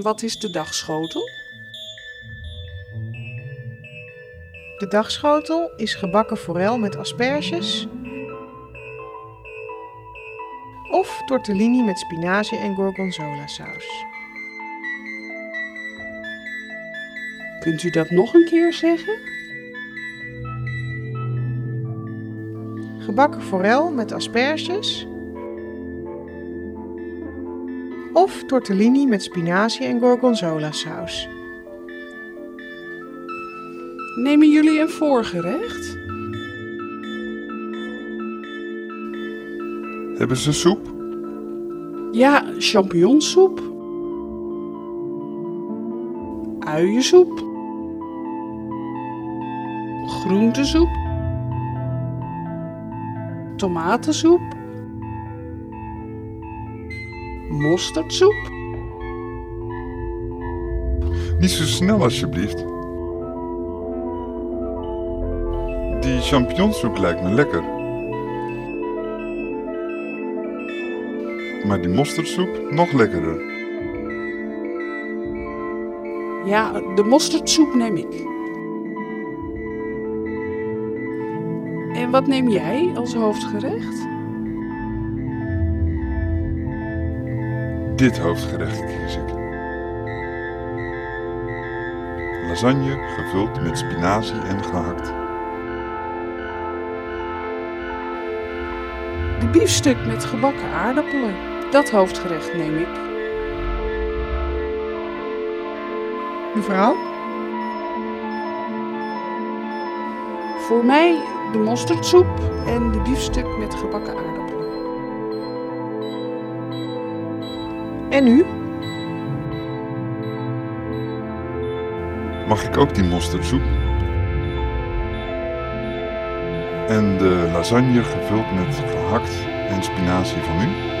En wat is de dagschotel? De dagschotel is gebakken forel met asperges of tortellini met spinazie en gorgonzola saus. Kunt u dat nog een keer zeggen? Gebakken forel met asperges of tortellini met spinazie en gorgonzola saus. Nemen jullie een voorgerecht? Hebben ze soep? Ja, champignonsoep. Uiensoep. Groentesoep. Tomatensoep. Mosterdsoep. Niet zo snel alsjeblieft. Die champignonsoep lijkt me lekker. Maar die mosterdsoep nog lekkerder. Ja, de mosterdsoep neem ik. En wat neem jij als hoofdgerecht? Dit hoofdgerecht kies ik. Lasagne gevuld met spinazie en gehakt. De biefstuk met gebakken aardappelen. Dat hoofdgerecht neem ik. Mevrouw, Voor mij de mosterdsoep en de biefstuk met gebakken aardappelen. En u? Mag ik ook die mosterdsoep? En de lasagne gevuld met gehakt en spinazie van u?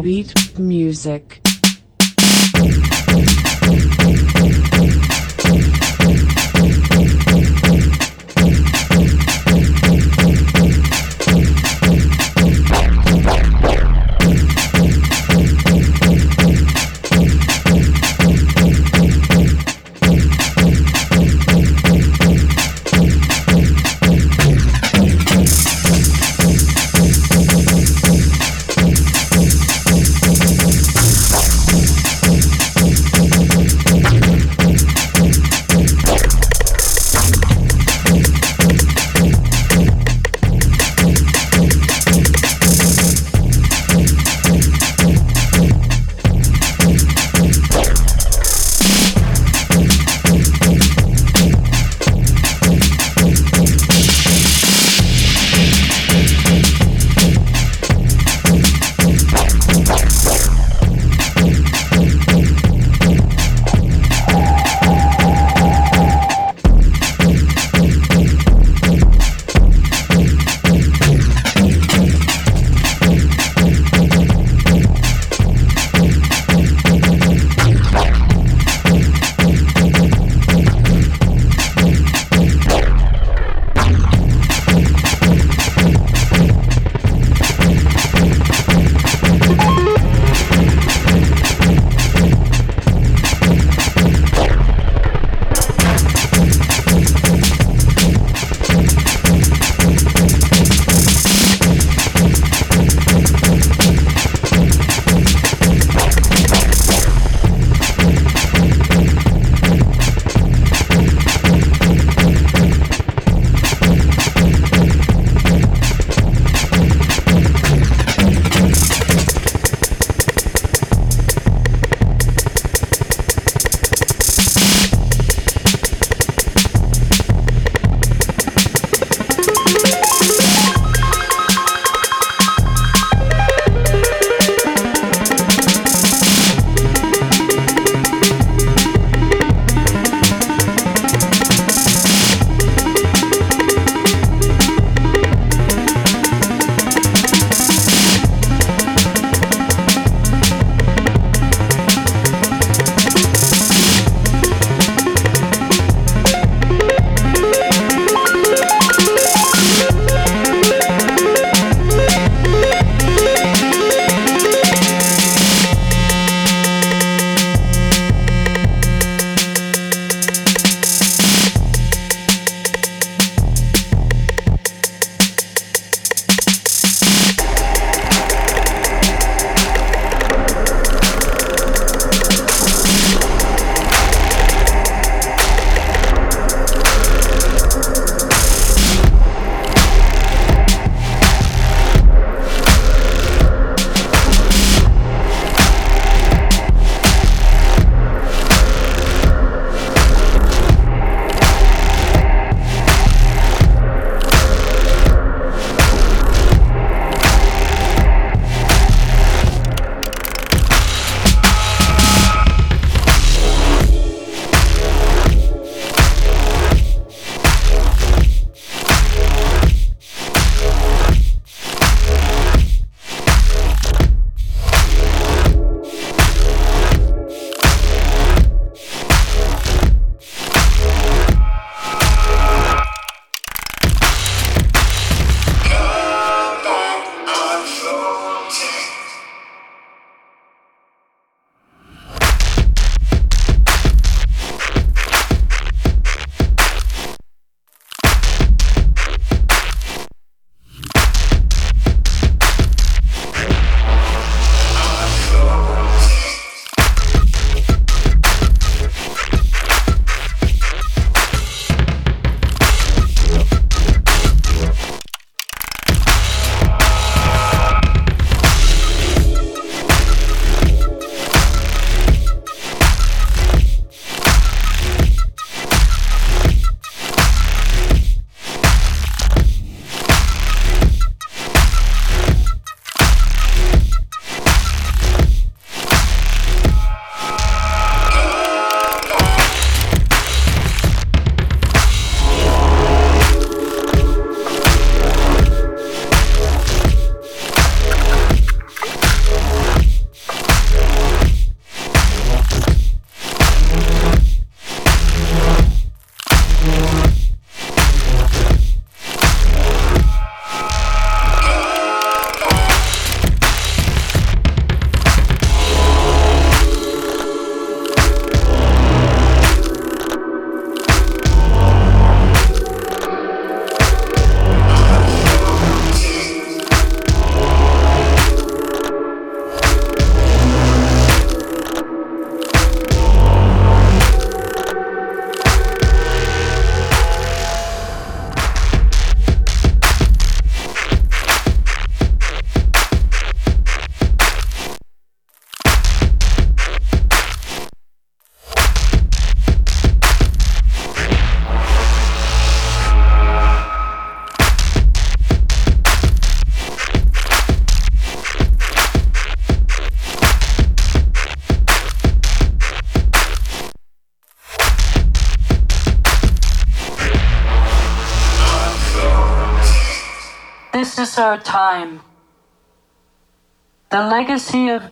Gauwbeat Music.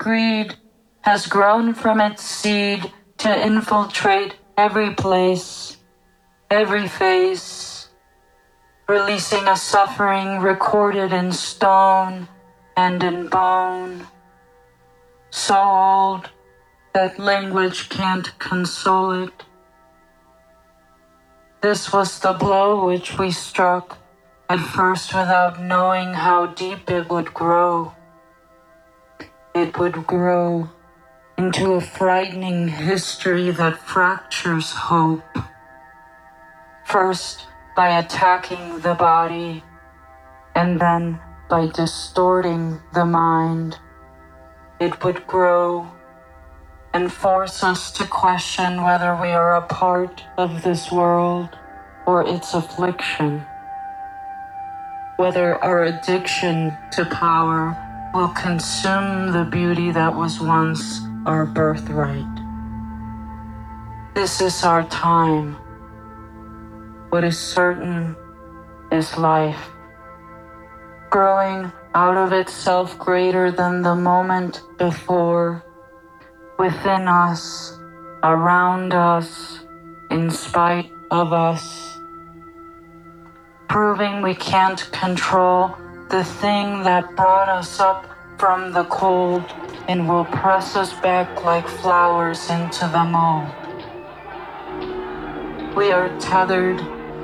Greed has grown from its seed to infiltrate every place, every face, releasing a suffering recorded in stone and in bone, so old that language can't console it. This was the blow which we struck, at first without knowing how deep it would grow. It would grow into a frightening history that fractures hope. First, by attacking the body, and then by distorting the mind. It would grow and force us to question whether we are a part of this world or its affliction. Whether our addiction to power will consume the beauty that was once our birthright. This is our time. What is certain is life, growing out of itself greater than the moment before, within us, around us, in spite of us, proving we can't control the thing that brought us up from the cold and will press us back like flowers into the mold. We are tethered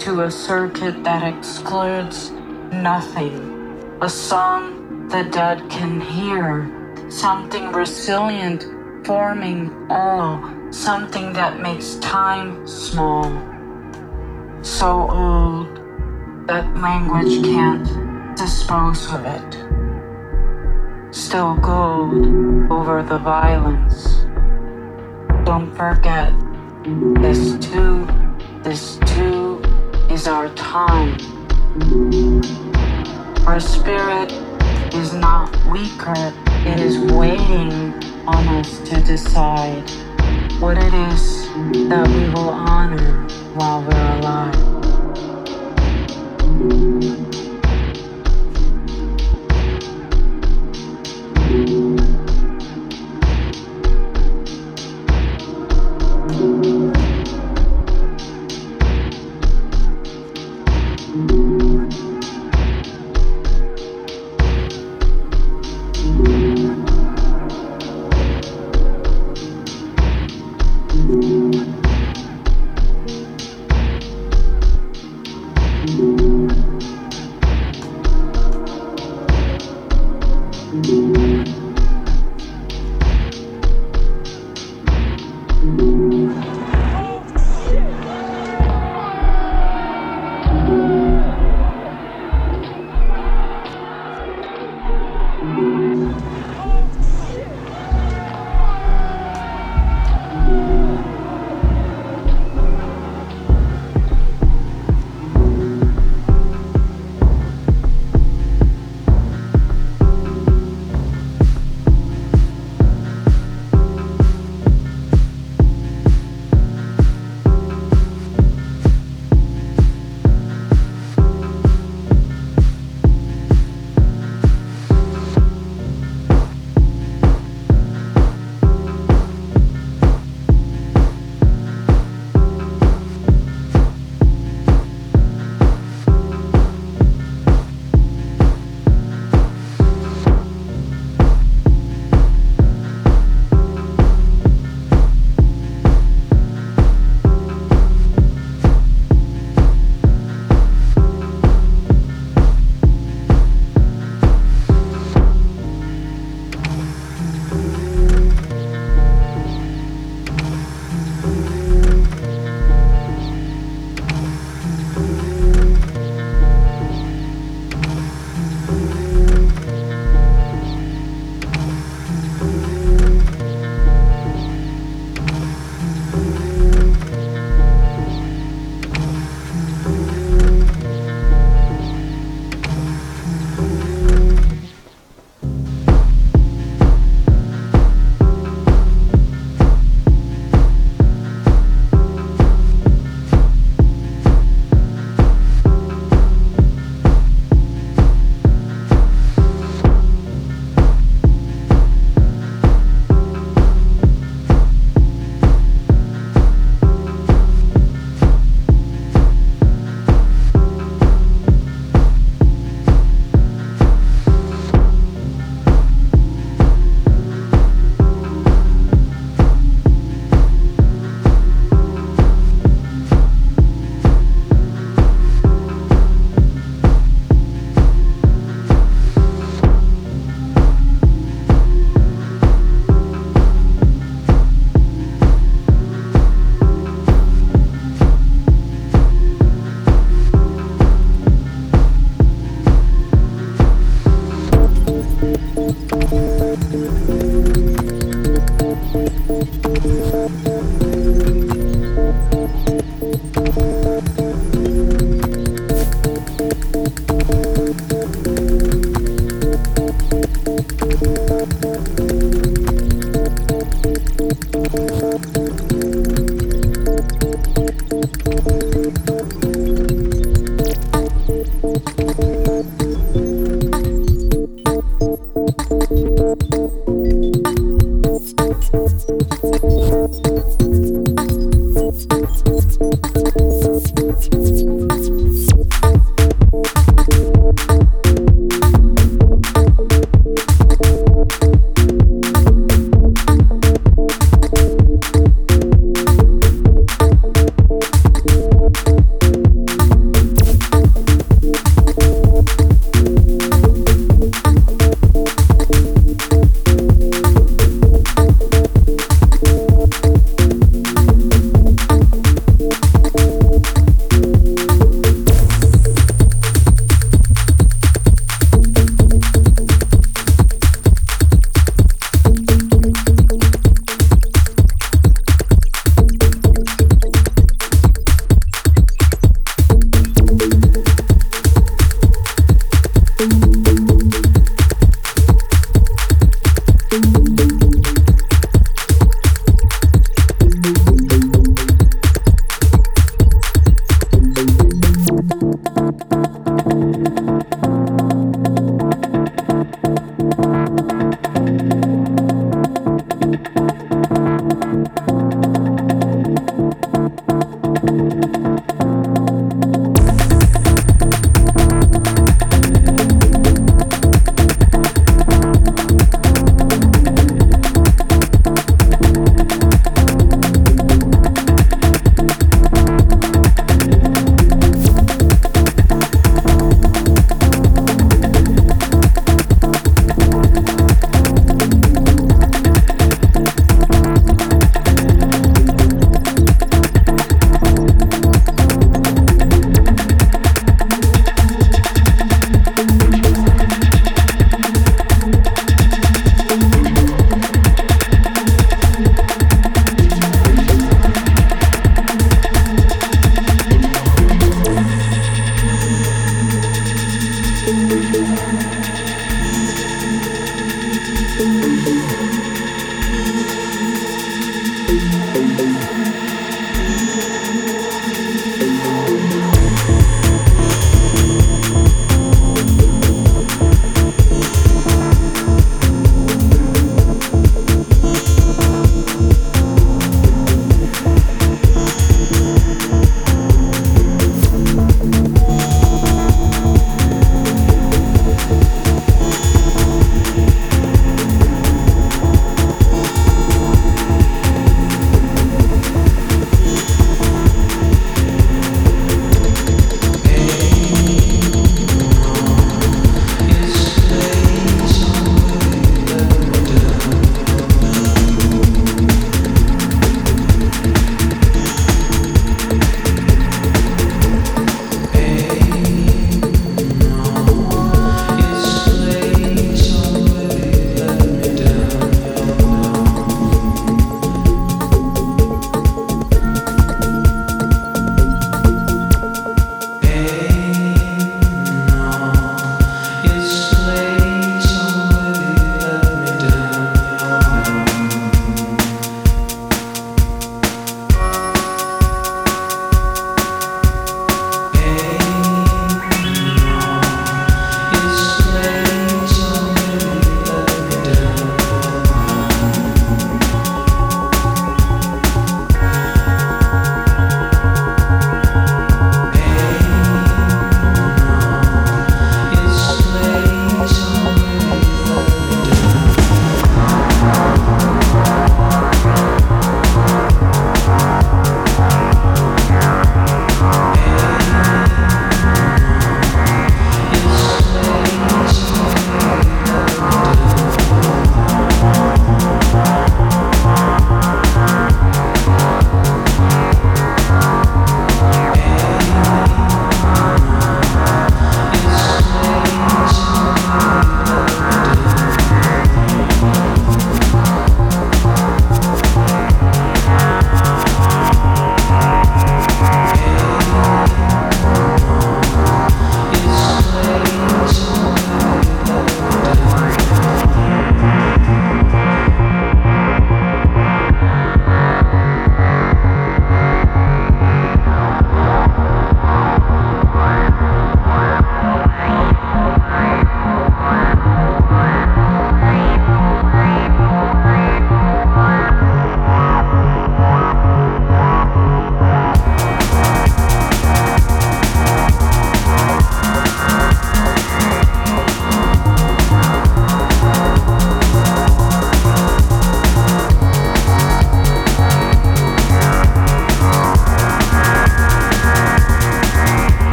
to a circuit that excludes nothing, a song the dead can hear, something resilient forming all, something that makes time small, so old that language can't dispose of it still gold over the violence. Don't forget, this too, this too is our time. Our spirit is not weaker, it is waiting on us to decide what it is that we will honor while we're alive.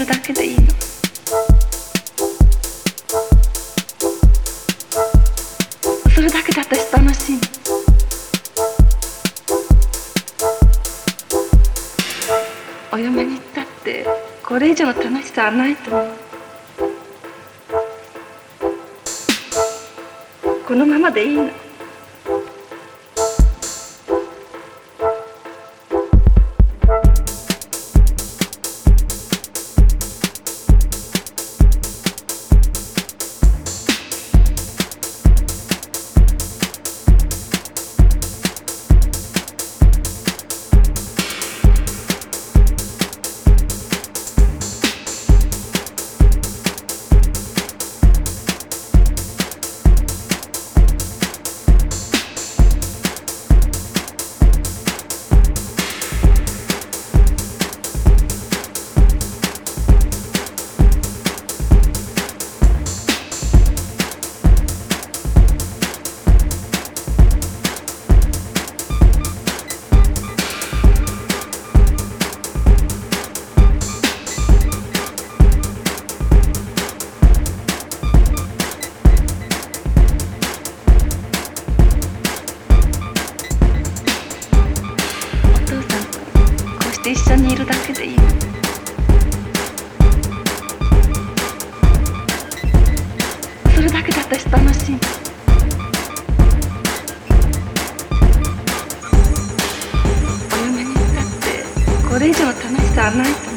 るだけでいいの。それだけで私楽しいお嫁に行ったってこれ以上の楽しさはないと思う。আপনার